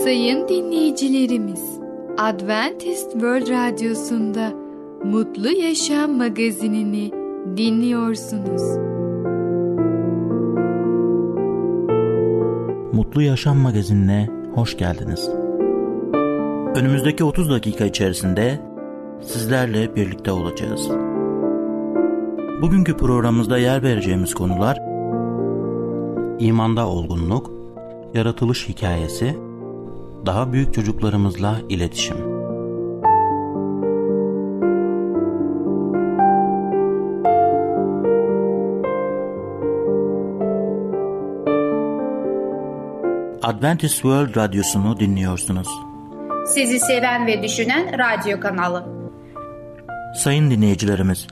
Sayın dinleyicilerimiz, Adventist World Radyosu'nda Mutlu Yaşam magazinini dinliyorsunuz. Mutlu Yaşam magazinine hoş geldiniz. Önümüzdeki 30 dakika içerisinde sizlerle birlikte olacağız. Bugünkü programımızda yer vereceğimiz konular imanda olgunluk, yaratılış hikayesi, daha büyük çocuklarımızla iletişim. Adventist World Radyosu'nu dinliyorsunuz. Sizi seven ve düşünen radyo kanalı. Sayın dinleyicilerimiz,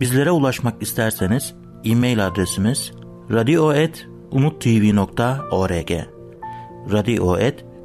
bizlere ulaşmak isterseniz e-mail adresimiz radio.umutv.org radio.umutv.org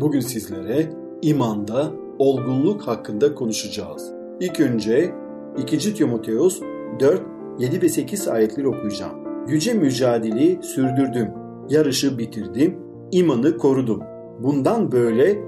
Bugün sizlere imanda olgunluk hakkında konuşacağız. İlk önce 2. Timoteus 4, 7 ve 8 ayetleri okuyacağım. Yüce mücadeleyi sürdürdüm, yarışı bitirdim, imanı korudum. Bundan böyle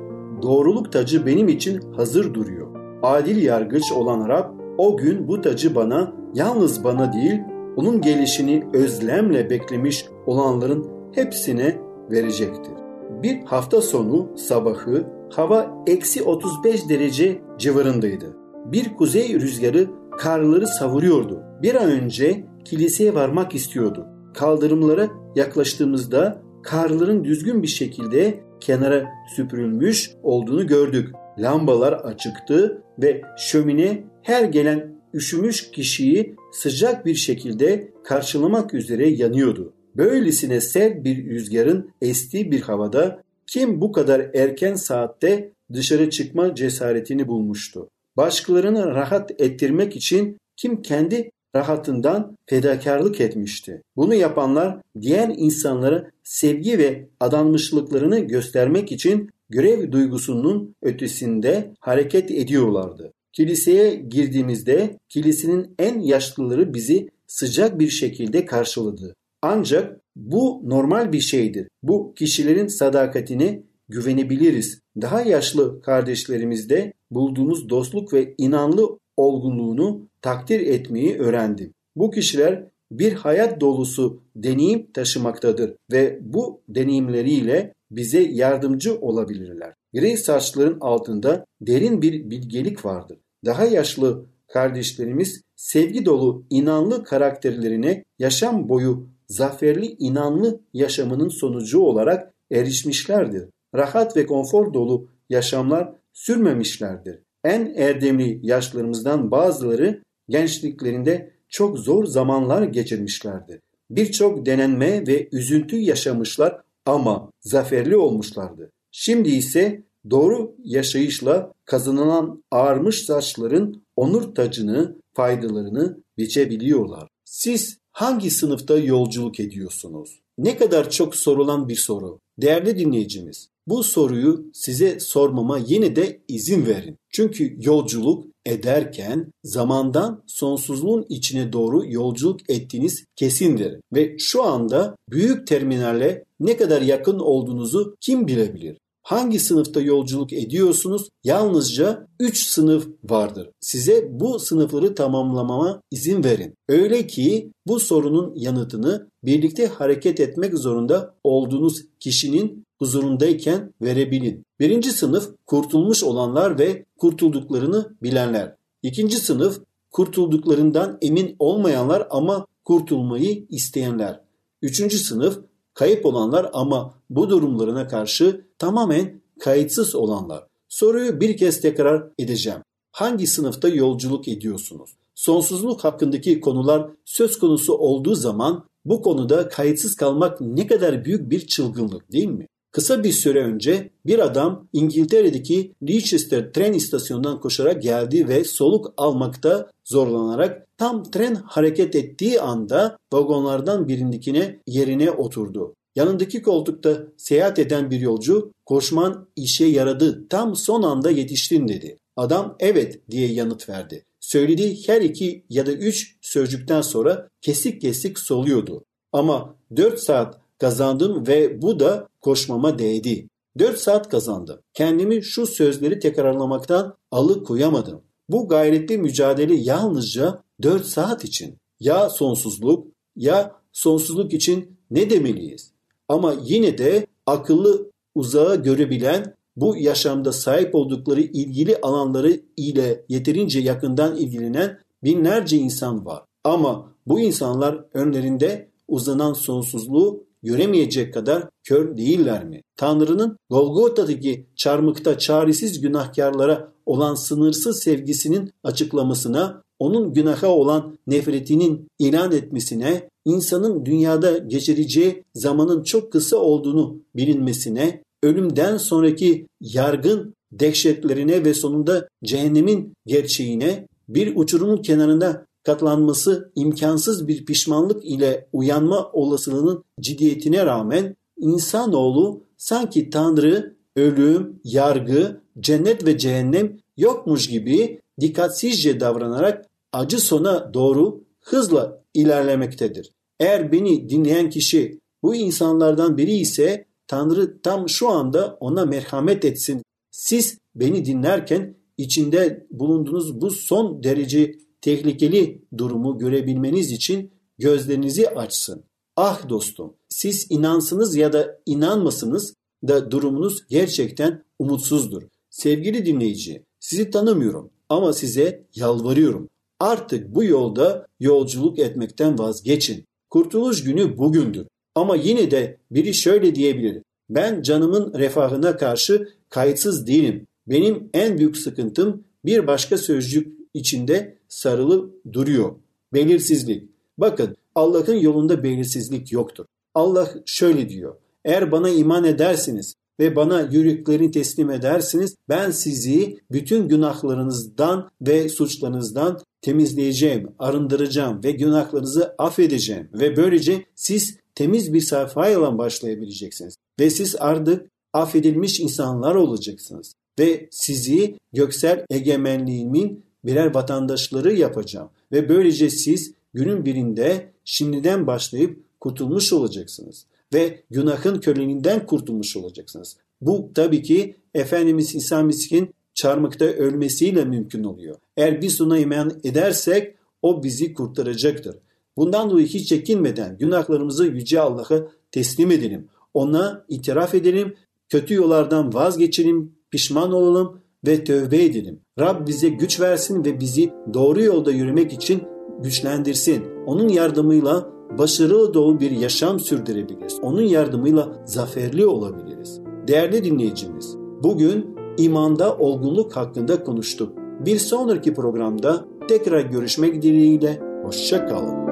doğruluk tacı benim için hazır duruyor. Adil yargıç olan Rab o gün bu tacı bana, yalnız bana değil, onun gelişini özlemle beklemiş olanların hepsine verecektir. Bir hafta sonu sabahı hava eksi 35 derece civarındaydı. Bir kuzey rüzgarı karları savuruyordu. Bir an önce kiliseye varmak istiyordu. Kaldırımlara yaklaştığımızda karların düzgün bir şekilde kenara süpürülmüş olduğunu gördük. Lambalar açıktı ve şömine her gelen üşümüş kişiyi sıcak bir şekilde karşılamak üzere yanıyordu. Böylesine sert bir rüzgarın estiği bir havada kim bu kadar erken saatte dışarı çıkma cesaretini bulmuştu? Başkalarını rahat ettirmek için kim kendi rahatından fedakarlık etmişti. Bunu yapanlar diğer insanlara sevgi ve adanmışlıklarını göstermek için görev duygusunun ötesinde hareket ediyorlardı. Kiliseye girdiğimizde kilisenin en yaşlıları bizi sıcak bir şekilde karşıladı. Ancak bu normal bir şeydir. Bu kişilerin sadakatine güvenebiliriz. Daha yaşlı kardeşlerimizde bulduğumuz dostluk ve inanlı olgunluğunu takdir etmeyi öğrendim. Bu kişiler bir hayat dolusu deneyim taşımaktadır ve bu deneyimleriyle bize yardımcı olabilirler. Grey saçların altında derin bir bilgelik vardır. Daha yaşlı kardeşlerimiz sevgi dolu inanlı karakterlerine yaşam boyu zaferli inanlı yaşamının sonucu olarak erişmişlerdir. Rahat ve konfor dolu yaşamlar sürmemişlerdir. En erdemli yaşlarımızdan bazıları gençliklerinde çok zor zamanlar geçirmişlerdir. Birçok denenme ve üzüntü yaşamışlar ama zaferli olmuşlardı. Şimdi ise doğru yaşayışla kazanılan ağarmış saçların onur tacını, faydalarını biçebiliyorlar. Siz hangi sınıfta yolculuk ediyorsunuz? Ne kadar çok sorulan bir soru. Değerli dinleyicimiz, bu soruyu size sormama yine de izin verin. Çünkü yolculuk ederken zamandan sonsuzluğun içine doğru yolculuk ettiğiniz kesindir. Ve şu anda büyük terminale ne kadar yakın olduğunuzu kim bilebilir? Hangi sınıfta yolculuk ediyorsunuz? Yalnızca 3 sınıf vardır. Size bu sınıfları tamamlamama izin verin. Öyle ki bu sorunun yanıtını birlikte hareket etmek zorunda olduğunuz kişinin huzurundayken verebilin. Birinci sınıf kurtulmuş olanlar ve kurtulduklarını bilenler. İkinci sınıf kurtulduklarından emin olmayanlar ama kurtulmayı isteyenler. Üçüncü sınıf kayıp olanlar ama bu durumlarına karşı tamamen kayıtsız olanlar. Soruyu bir kez tekrar edeceğim. Hangi sınıfta yolculuk ediyorsunuz? Sonsuzluk hakkındaki konular söz konusu olduğu zaman bu konuda kayıtsız kalmak ne kadar büyük bir çılgınlık değil mi? Kısa bir süre önce bir adam İngiltere'deki Leicester tren istasyonundan koşarak geldi ve soluk almakta zorlanarak tam tren hareket ettiği anda vagonlardan birindekine yerine oturdu. Yanındaki koltukta seyahat eden bir yolcu koşman işe yaradı tam son anda yetiştin dedi. Adam evet diye yanıt verdi. Söylediği her iki ya da üç sözcükten sonra kesik kesik soluyordu. Ama dört saat kazandım ve bu da koşmama değdi. Dört saat kazandım. Kendimi şu sözleri tekrarlamaktan alıkoyamadım. Bu gayretli mücadele yalnızca dört saat için. Ya sonsuzluk ya sonsuzluk için ne demeliyiz? Ama yine de akıllı uzağa görebilen bu yaşamda sahip oldukları ilgili alanları ile yeterince yakından ilgilenen binlerce insan var. Ama bu insanlar önlerinde uzanan sonsuzluğu göremeyecek kadar kör değiller mi? Tanrı'nın Golgota'daki çarmıkta çaresiz günahkarlara olan sınırsız sevgisinin açıklamasına, onun günaha olan nefretinin ilan etmesine, insanın dünyada geçireceği zamanın çok kısa olduğunu bilinmesine, ölümden sonraki yargın dehşetlerine ve sonunda cehennemin gerçeğine bir uçurumun kenarında katlanması imkansız bir pişmanlık ile uyanma olasılığının ciddiyetine rağmen insanoğlu sanki Tanrı, ölüm, yargı, cennet ve cehennem yokmuş gibi dikkatsizce davranarak acı sona doğru hızla ilerlemektedir. Eğer beni dinleyen kişi bu insanlardan biri ise Tanrı tam şu anda ona merhamet etsin. Siz beni dinlerken içinde bulunduğunuz bu son derece tehlikeli durumu görebilmeniz için gözlerinizi açsın. Ah dostum, siz inansınız ya da inanmasınız da durumunuz gerçekten umutsuzdur. Sevgili dinleyici, sizi tanımıyorum ama size yalvarıyorum. Artık bu yolda yolculuk etmekten vazgeçin. Kurtuluş günü bugündür. Ama yine de biri şöyle diyebilir. Ben canımın refahına karşı kayıtsız değilim. Benim en büyük sıkıntım bir başka sözcük içinde sarılı duruyor. Belirsizlik. Bakın Allah'ın yolunda belirsizlik yoktur. Allah şöyle diyor. Eğer bana iman edersiniz ve bana yüreklerini teslim edersiniz ben sizi bütün günahlarınızdan ve suçlarınızdan temizleyeceğim, arındıracağım ve günahlarınızı affedeceğim ve böylece siz temiz bir sayfayla başlayabileceksiniz ve siz artık affedilmiş insanlar olacaksınız ve sizi göksel egemenliğimin birer vatandaşları yapacağım ve böylece siz günün birinde şimdiden başlayıp kurtulmuş olacaksınız ve günahın köleliğinden kurtulmuş olacaksınız. Bu tabii ki Efendimiz İsa Mesih'in çarmıkta ölmesiyle mümkün oluyor. Eğer biz ona iman edersek o bizi kurtaracaktır. Bundan dolayı hiç çekinmeden günahlarımızı Yüce Allah'a teslim edelim. Ona itiraf edelim, kötü yollardan vazgeçelim, pişman olalım ve tövbe edelim. Rab bize güç versin ve bizi doğru yolda yürümek için güçlendirsin. Onun yardımıyla başarılı dolu bir yaşam sürdürebiliriz. Onun yardımıyla zaferli olabiliriz. Değerli dinleyicimiz, bugün imanda olgunluk hakkında konuştuk. Bir sonraki programda tekrar görüşmek dileğiyle, hoşça kalın.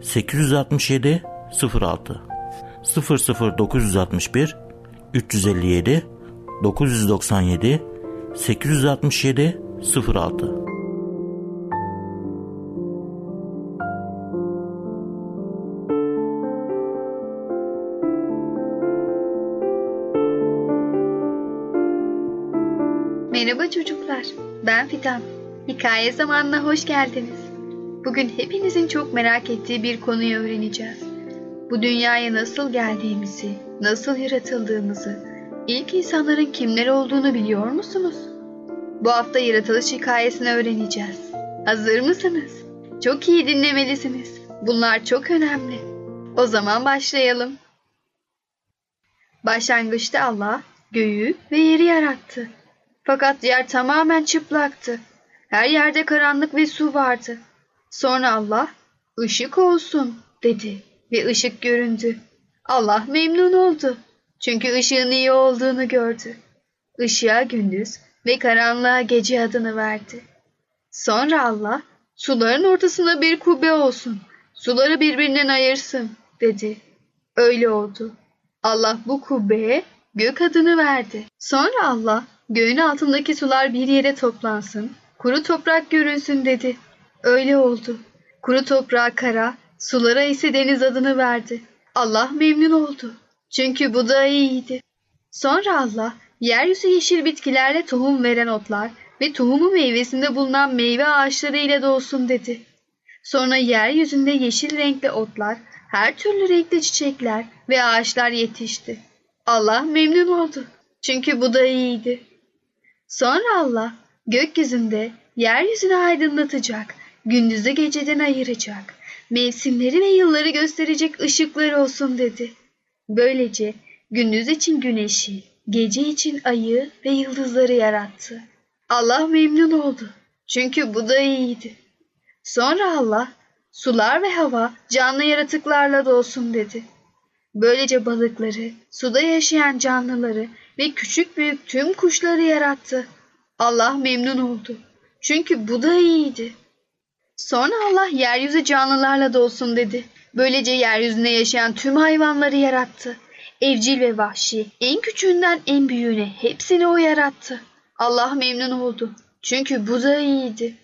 867 06 00961 357 997 867 06 Merhaba çocuklar, ben Fidan. Hikaye zamanına hoş geldiniz. Bugün hepinizin çok merak ettiği bir konuyu öğreneceğiz. Bu dünyaya nasıl geldiğimizi, nasıl yaratıldığımızı, ilk insanların kimler olduğunu biliyor musunuz? Bu hafta yaratılış hikayesini öğreneceğiz. Hazır mısınız? Çok iyi dinlemelisiniz. Bunlar çok önemli. O zaman başlayalım. Başlangıçta Allah göğü ve yeri yarattı. Fakat yer tamamen çıplaktı. Her yerde karanlık ve su vardı. Sonra Allah ışık olsun dedi ve ışık göründü. Allah memnun oldu. Çünkü ışığın iyi olduğunu gördü. Işığa gündüz ve karanlığa gece adını verdi. Sonra Allah suların ortasına bir kubbe olsun. Suları birbirinden ayırsın dedi. Öyle oldu. Allah bu kubbeye gök adını verdi. Sonra Allah göğün altındaki sular bir yere toplansın. Kuru toprak görünsün dedi. Öyle oldu. Kuru toprağa kara, sulara ise deniz adını verdi. Allah memnun oldu. Çünkü bu da iyiydi. Sonra Allah yeryüzü yeşil bitkilerle tohum veren otlar ve tohumu meyvesinde bulunan meyve ağaçları ile dolsun dedi. Sonra yeryüzünde yeşil renkli otlar, her türlü renkli çiçekler ve ağaçlar yetişti. Allah memnun oldu. Çünkü bu da iyiydi. Sonra Allah gökyüzünde yeryüzünü aydınlatacak, gündüzü geceden ayıracak, mevsimleri ve yılları gösterecek ışıklar olsun dedi. Böylece gündüz için güneşi, gece için ayı ve yıldızları yarattı. Allah memnun oldu. Çünkü bu da iyiydi. Sonra Allah sular ve hava canlı yaratıklarla dolsun dedi. Böylece balıkları, suda yaşayan canlıları ve küçük büyük tüm kuşları yarattı. Allah memnun oldu. Çünkü bu da iyiydi. Sonra Allah yeryüzü canlılarla dolsun dedi. Böylece yeryüzünde yaşayan tüm hayvanları yarattı. Evcil ve vahşi, en küçüğünden en büyüğüne hepsini o yarattı. Allah memnun oldu. Çünkü bu da iyiydi.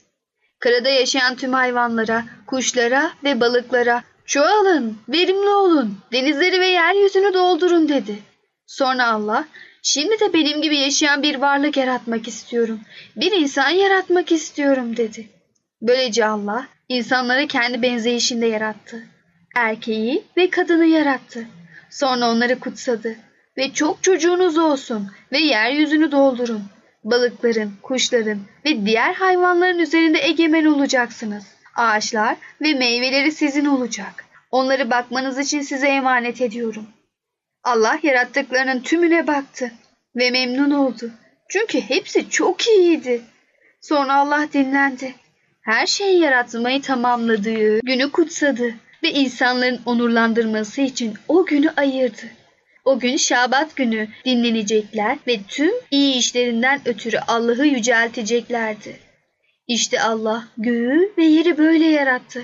Karada yaşayan tüm hayvanlara, kuşlara ve balıklara çoğalın, verimli olun, denizleri ve yeryüzünü doldurun dedi. Sonra Allah, şimdi de benim gibi yaşayan bir varlık yaratmak istiyorum. Bir insan yaratmak istiyorum dedi. Böylece Allah insanları kendi benzeyişinde yarattı. Erkeği ve kadını yarattı. Sonra onları kutsadı ve çok çocuğunuz olsun ve yeryüzünü doldurun. Balıkların, kuşların ve diğer hayvanların üzerinde egemen olacaksınız. Ağaçlar ve meyveleri sizin olacak. Onları bakmanız için size emanet ediyorum. Allah yarattıklarının tümüne baktı ve memnun oldu. Çünkü hepsi çok iyiydi. Sonra Allah dinlendi. Her şeyi yaratmayı tamamladığı günü kutsadı ve insanların onurlandırması için o günü ayırdı. O gün Şabat günü dinlenecekler ve tüm iyi işlerinden ötürü Allah'ı yücelteceklerdi. İşte Allah göğü ve yeri böyle yarattı.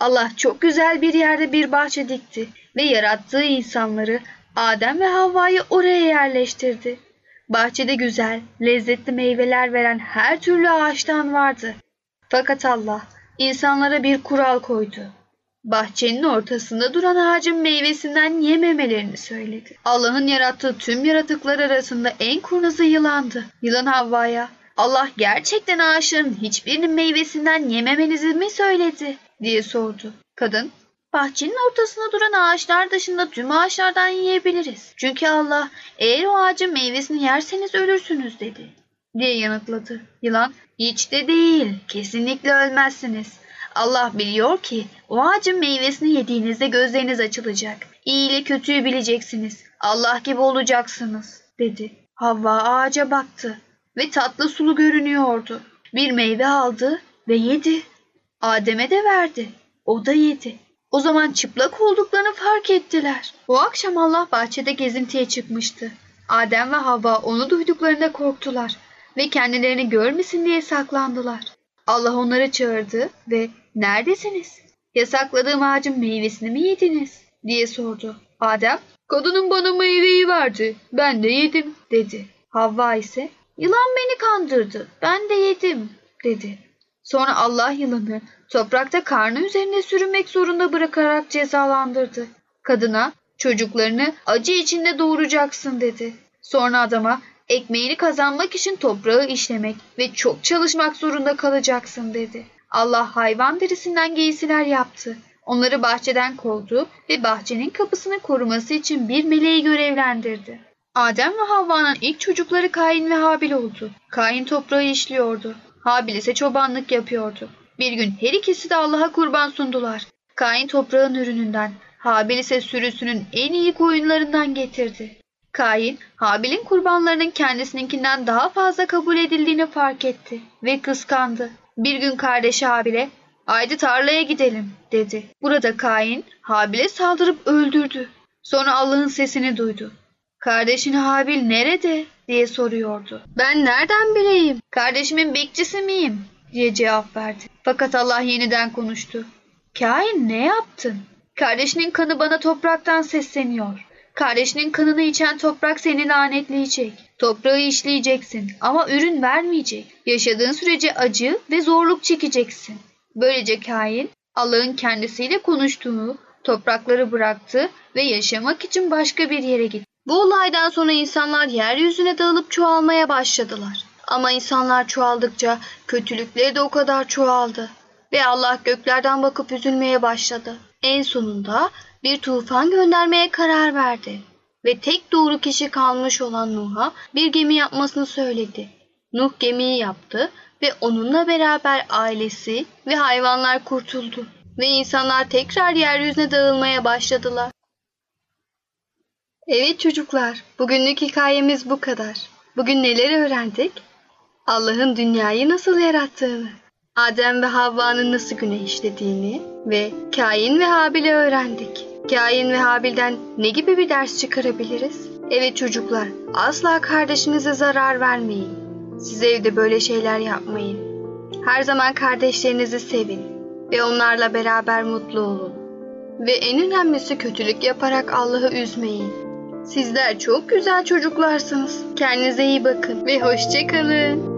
Allah çok güzel bir yerde bir bahçe dikti ve yarattığı insanları Adem ve Havva'yı oraya yerleştirdi. Bahçede güzel, lezzetli meyveler veren her türlü ağaçtan vardı. Fakat Allah insanlara bir kural koydu. Bahçenin ortasında duran ağacın meyvesinden yememelerini söyledi. Allah'ın yarattığı tüm yaratıklar arasında en kurnazı yılandı. Yılan Havva'ya Allah gerçekten ağaçların hiçbirinin meyvesinden yememenizi mi söyledi diye sordu. Kadın Bahçenin ortasında duran ağaçlar dışında tüm ağaçlardan yiyebiliriz. Çünkü Allah eğer o ağacın meyvesini yerseniz ölürsünüz dedi. Diye yanıtladı. Yılan hiç de değil kesinlikle ölmezsiniz. Allah biliyor ki o ağacın meyvesini yediğinizde gözleriniz açılacak. İyi ile kötüyü bileceksiniz. Allah gibi olacaksınız dedi. Havva ağaca baktı ve tatlı sulu görünüyordu. Bir meyve aldı ve yedi. Adem'e de verdi. O da yedi. O zaman çıplak olduklarını fark ettiler. O akşam Allah bahçede gezintiye çıkmıştı. Adem ve Havva onu duyduklarında korktular ve kendilerini görmesin diye saklandılar. Allah onları çağırdı ve neredesiniz? Yasakladığım ağacın meyvesini mi yediniz? diye sordu. Adem, kadının bana meyveyi verdi. Ben de yedim dedi. Havva ise yılan beni kandırdı. Ben de yedim dedi. Sonra Allah yılanı toprakta karnı üzerinde sürünmek zorunda bırakarak cezalandırdı. Kadına çocuklarını acı içinde doğuracaksın dedi. Sonra adama ekmeğini kazanmak için toprağı işlemek ve çok çalışmak zorunda kalacaksın dedi. Allah hayvan derisinden giysiler yaptı. Onları bahçeden kovdu ve bahçenin kapısını koruması için bir meleği görevlendirdi. Adem ve Havva'nın ilk çocukları Kain ve Habil oldu. Kain toprağı işliyordu. Habil ise çobanlık yapıyordu. Bir gün her ikisi de Allah'a kurban sundular. Kain toprağın ürününden, Habil ise sürüsünün en iyi koyunlarından getirdi. Kain, Habil'in kurbanlarının kendisininkinden daha fazla kabul edildiğini fark etti ve kıskandı. Bir gün kardeşi Habil'e, haydi tarlaya gidelim dedi. Burada Kain, Habil'e saldırıp öldürdü. Sonra Allah'ın sesini duydu. Kardeşin Habil nerede? diye soruyordu. Ben nereden bileyim? Kardeşimin bekçisi miyim? diye cevap verdi. Fakat Allah yeniden konuştu. Kain ne yaptın? Kardeşinin kanı bana topraktan sesleniyor. Kardeşinin kanını içen toprak seni lanetleyecek. Toprağı işleyeceksin ama ürün vermeyecek. Yaşadığın sürece acı ve zorluk çekeceksin. Böylece Kain Allah'ın kendisiyle konuştuğu toprakları bıraktı ve yaşamak için başka bir yere gitti. Bu olaydan sonra insanlar yeryüzüne dağılıp çoğalmaya başladılar. Ama insanlar çoğaldıkça kötülükleri de o kadar çoğaldı. Ve Allah göklerden bakıp üzülmeye başladı. En sonunda bir tufan göndermeye karar verdi. Ve tek doğru kişi kalmış olan Nuh'a bir gemi yapmasını söyledi. Nuh gemiyi yaptı ve onunla beraber ailesi ve hayvanlar kurtuldu. Ve insanlar tekrar yeryüzüne dağılmaya başladılar. Evet çocuklar, bugünlük hikayemiz bu kadar. Bugün neler öğrendik? Allah'ın dünyayı nasıl yarattığını, Adem ve Havva'nın nasıl günah işlediğini ve Kain ve Habil'i öğrendik. Kain ve Habil'den ne gibi bir ders çıkarabiliriz? Evet çocuklar, asla kardeşinize zarar vermeyin. Siz evde böyle şeyler yapmayın. Her zaman kardeşlerinizi sevin ve onlarla beraber mutlu olun. Ve en önemlisi kötülük yaparak Allah'ı üzmeyin. Sizler çok güzel çocuklarsınız. Kendinize iyi bakın ve hoşçakalın.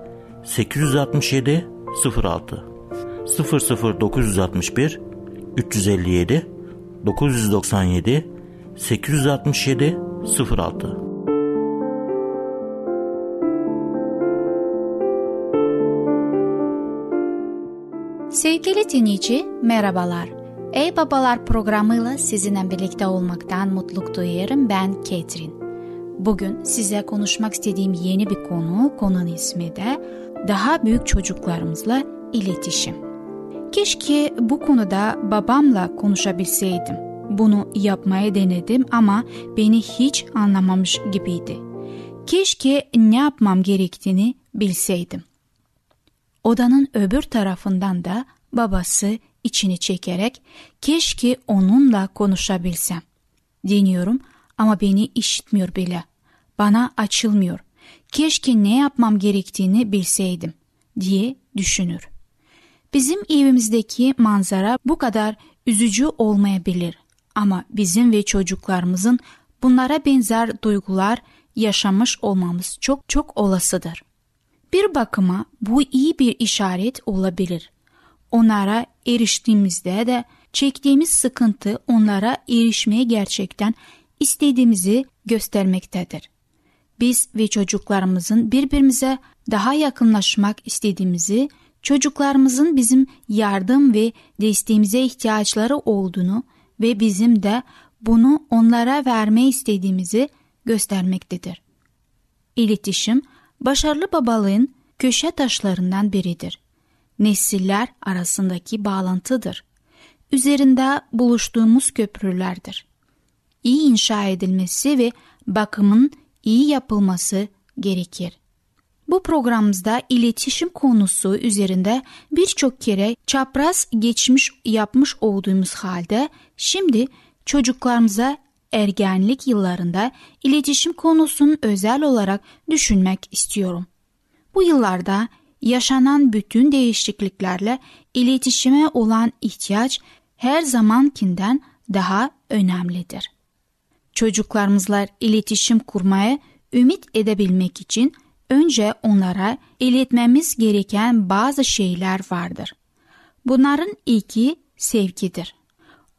867 06 00961 357 997 867 06 Sevgili dinleyici merhabalar. Ey Babalar programıyla sizinle birlikte olmaktan mutluluk duyuyorum ben Ketrin. Bugün size konuşmak istediğim yeni bir konu, konunun ismi de daha büyük çocuklarımızla iletişim. Keşke bu konuda babamla konuşabilseydim. Bunu yapmaya denedim ama beni hiç anlamamış gibiydi. Keşke ne yapmam gerektiğini bilseydim. Odanın öbür tarafından da babası içini çekerek keşke onunla konuşabilsem. Deniyorum ama beni işitmiyor bile. Bana açılmıyor keşke ne yapmam gerektiğini bilseydim diye düşünür. Bizim evimizdeki manzara bu kadar üzücü olmayabilir ama bizim ve çocuklarımızın bunlara benzer duygular yaşamış olmamız çok çok olasıdır. Bir bakıma bu iyi bir işaret olabilir. Onlara eriştiğimizde de çektiğimiz sıkıntı onlara erişmeye gerçekten istediğimizi göstermektedir biz ve çocuklarımızın birbirimize daha yakınlaşmak istediğimizi, çocuklarımızın bizim yardım ve desteğimize ihtiyaçları olduğunu ve bizim de bunu onlara verme istediğimizi göstermektedir. İletişim, başarılı babalığın köşe taşlarından biridir. Nesiller arasındaki bağlantıdır. Üzerinde buluştuğumuz köprülerdir. İyi inşa edilmesi ve bakımın iyi yapılması gerekir. Bu programımızda iletişim konusu üzerinde birçok kere çapraz geçmiş yapmış olduğumuz halde şimdi çocuklarımıza ergenlik yıllarında iletişim konusunun özel olarak düşünmek istiyorum. Bu yıllarda yaşanan bütün değişikliklerle iletişime olan ihtiyaç her zamankinden daha önemlidir. Çocuklarımızla iletişim kurmaya ümit edebilmek için önce onlara iletmemiz gereken bazı şeyler vardır. Bunların ilki sevgidir.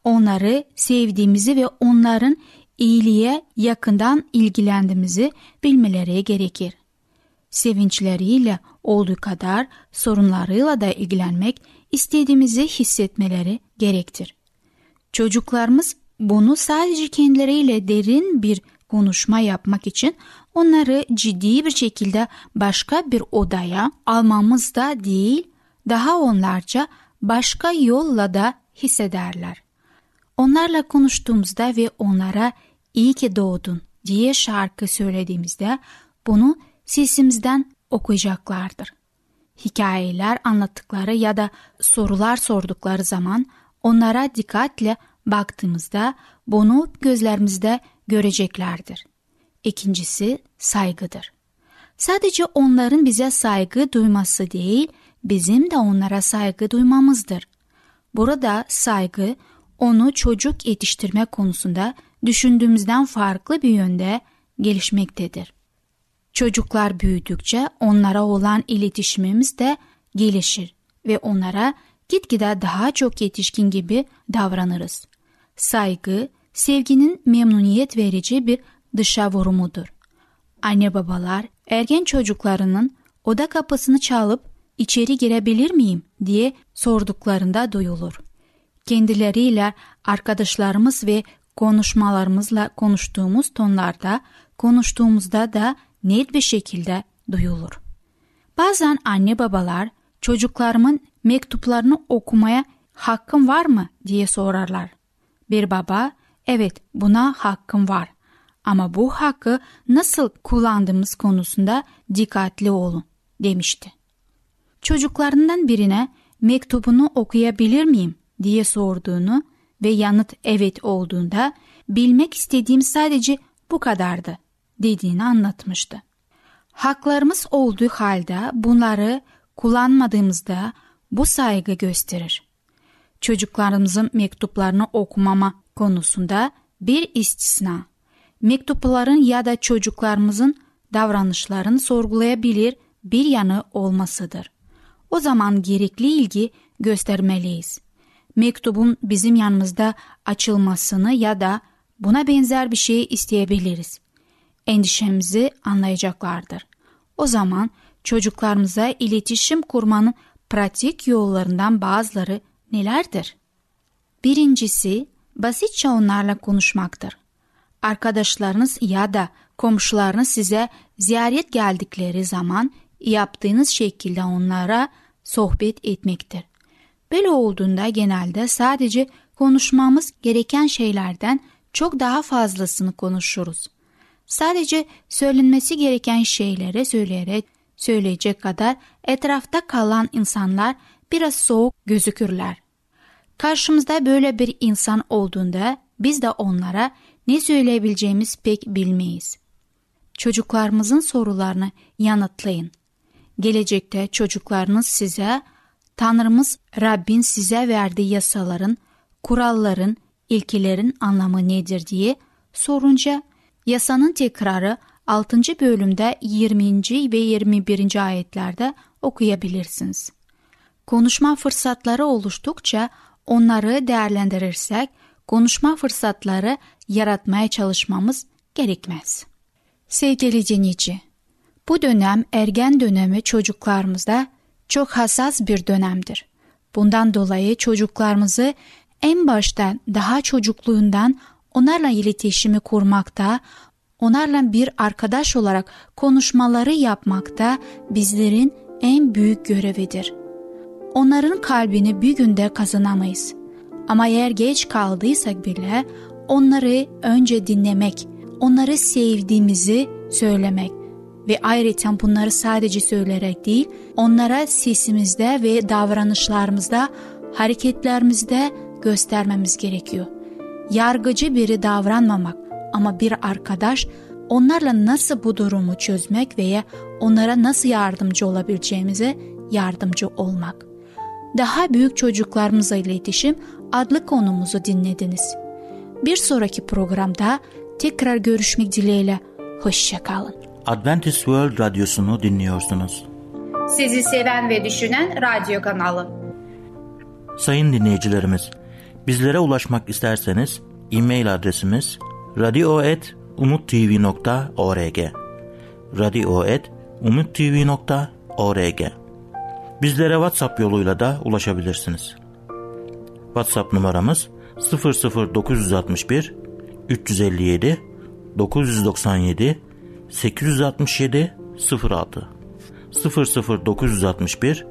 Onları sevdiğimizi ve onların iyiliğe yakından ilgilendiğimizi bilmeleri gerekir. Sevinçleriyle olduğu kadar sorunlarıyla da ilgilenmek istediğimizi hissetmeleri gerektir. Çocuklarımız bunu sadece kendileriyle derin bir konuşma yapmak için onları ciddi bir şekilde başka bir odaya almamız da değil, daha onlarca başka yolla da hissederler. Onlarla konuştuğumuzda ve onlara iyi ki doğdun diye şarkı söylediğimizde bunu sesimizden okuyacaklardır. Hikayeler anlattıkları ya da sorular sordukları zaman onlara dikkatle baktığımızda bunu gözlerimizde göreceklerdir. İkincisi saygıdır. Sadece onların bize saygı duyması değil, bizim de onlara saygı duymamızdır. Burada saygı onu çocuk yetiştirme konusunda düşündüğümüzden farklı bir yönde gelişmektedir. Çocuklar büyüdükçe onlara olan iletişimimiz de gelişir ve onlara gitgide daha çok yetişkin gibi davranırız. Saygı, sevginin memnuniyet verici bir dışa vurumudur. Anne babalar ergen çocuklarının oda kapısını çalıp içeri girebilir miyim diye sorduklarında duyulur. Kendileriyle arkadaşlarımız ve konuşmalarımızla konuştuğumuz tonlarda konuştuğumuzda da net bir şekilde duyulur. Bazen anne babalar çocuklarımın mektuplarını okumaya hakkım var mı diye sorarlar. Bir baba evet buna hakkım var ama bu hakkı nasıl kullandığımız konusunda dikkatli olun demişti. Çocuklarından birine mektubunu okuyabilir miyim diye sorduğunu ve yanıt evet olduğunda bilmek istediğim sadece bu kadardı dediğini anlatmıştı. Haklarımız olduğu halde bunları kullanmadığımızda bu saygı gösterir. Çocuklarımızın mektuplarını okumama konusunda bir istisna. Mektupların ya da çocuklarımızın davranışlarını sorgulayabilir bir yanı olmasıdır. O zaman gerekli ilgi göstermeliyiz. Mektubun bizim yanımızda açılmasını ya da buna benzer bir şey isteyebiliriz. Endişemizi anlayacaklardır. O zaman çocuklarımıza iletişim kurmanın pratik yollarından bazıları nelerdir? Birincisi basitçe onlarla konuşmaktır. Arkadaşlarınız ya da komşularınız size ziyaret geldikleri zaman yaptığınız şekilde onlara sohbet etmektir. Böyle olduğunda genelde sadece konuşmamız gereken şeylerden çok daha fazlasını konuşuruz. Sadece söylenmesi gereken şeyleri söyleyerek söyleyecek kadar etrafta kalan insanlar biraz soğuk gözükürler. Karşımızda böyle bir insan olduğunda biz de onlara ne söyleyebileceğimiz pek bilmeyiz. Çocuklarımızın sorularını yanıtlayın. Gelecekte çocuklarınız size Tanrımız Rabbin size verdiği yasaların, kuralların, ilkilerin anlamı nedir diye sorunca yasanın tekrarı 6. bölümde 20. ve 21. ayetlerde okuyabilirsiniz. Konuşma fırsatları oluştukça onları değerlendirirsek konuşma fırsatları yaratmaya çalışmamız gerekmez. Sevgili dinleyici, bu dönem ergen dönemi çocuklarımızda çok hassas bir dönemdir. Bundan dolayı çocuklarımızı en başta daha çocukluğundan onlarla iletişimi kurmakta, onlarla bir arkadaş olarak konuşmaları yapmakta bizlerin en büyük görevidir. Onların kalbini bir günde kazanamayız. Ama eğer geç kaldıysak bile onları önce dinlemek, onları sevdiğimizi söylemek ve ayrıca bunları sadece söyleyerek değil, onlara sesimizde ve davranışlarımızda, hareketlerimizde göstermemiz gerekiyor. Yargıcı biri davranmamak ama bir arkadaş onlarla nasıl bu durumu çözmek veya onlara nasıl yardımcı olabileceğimize yardımcı olmak. Daha büyük çocuklarımızla iletişim adlı konumuzu dinlediniz. Bir sonraki programda tekrar görüşmek dileğiyle. Hoşçakalın. Adventist World Radyosu'nu dinliyorsunuz. Sizi seven ve düşünen radyo kanalı. Sayın dinleyicilerimiz, bizlere ulaşmak isterseniz e-mail adresimiz radio.umutv.org radio.umutv.org Bizlere WhatsApp yoluyla da ulaşabilirsiniz. WhatsApp numaramız 00961 357 997 867 06 00961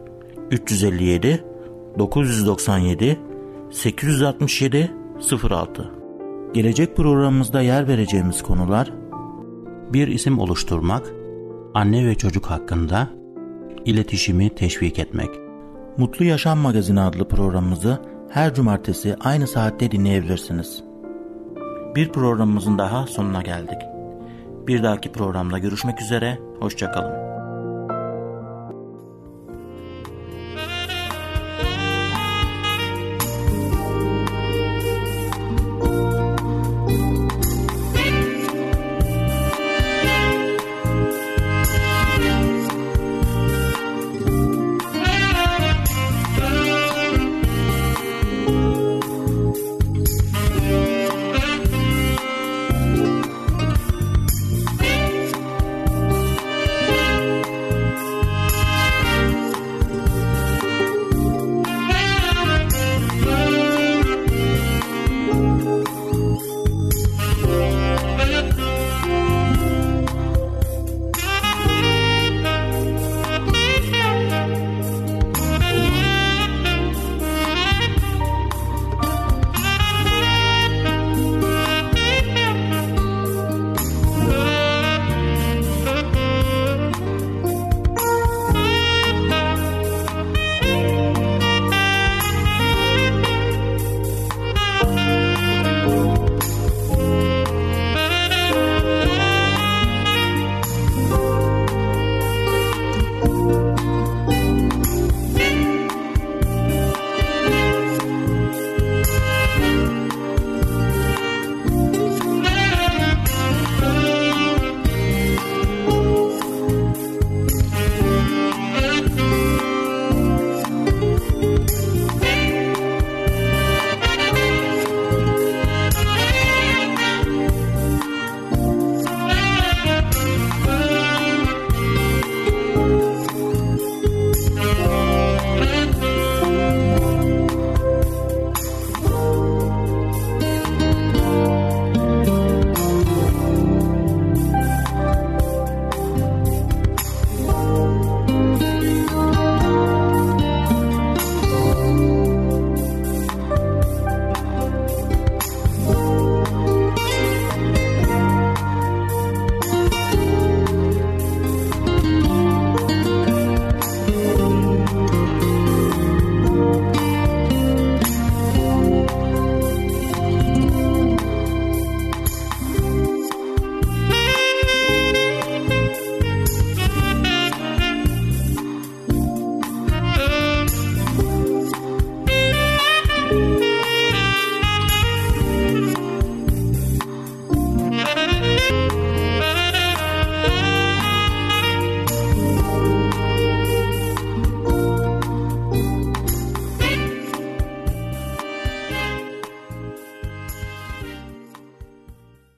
357 997 867 06 Gelecek programımızda yer vereceğimiz konular bir isim oluşturmak, anne ve çocuk hakkında, iletişimi teşvik etmek. Mutlu Yaşam Magazini adlı programımızı her cumartesi aynı saatte dinleyebilirsiniz. Bir programımızın daha sonuna geldik. Bir dahaki programda görüşmek üzere, hoşçakalın.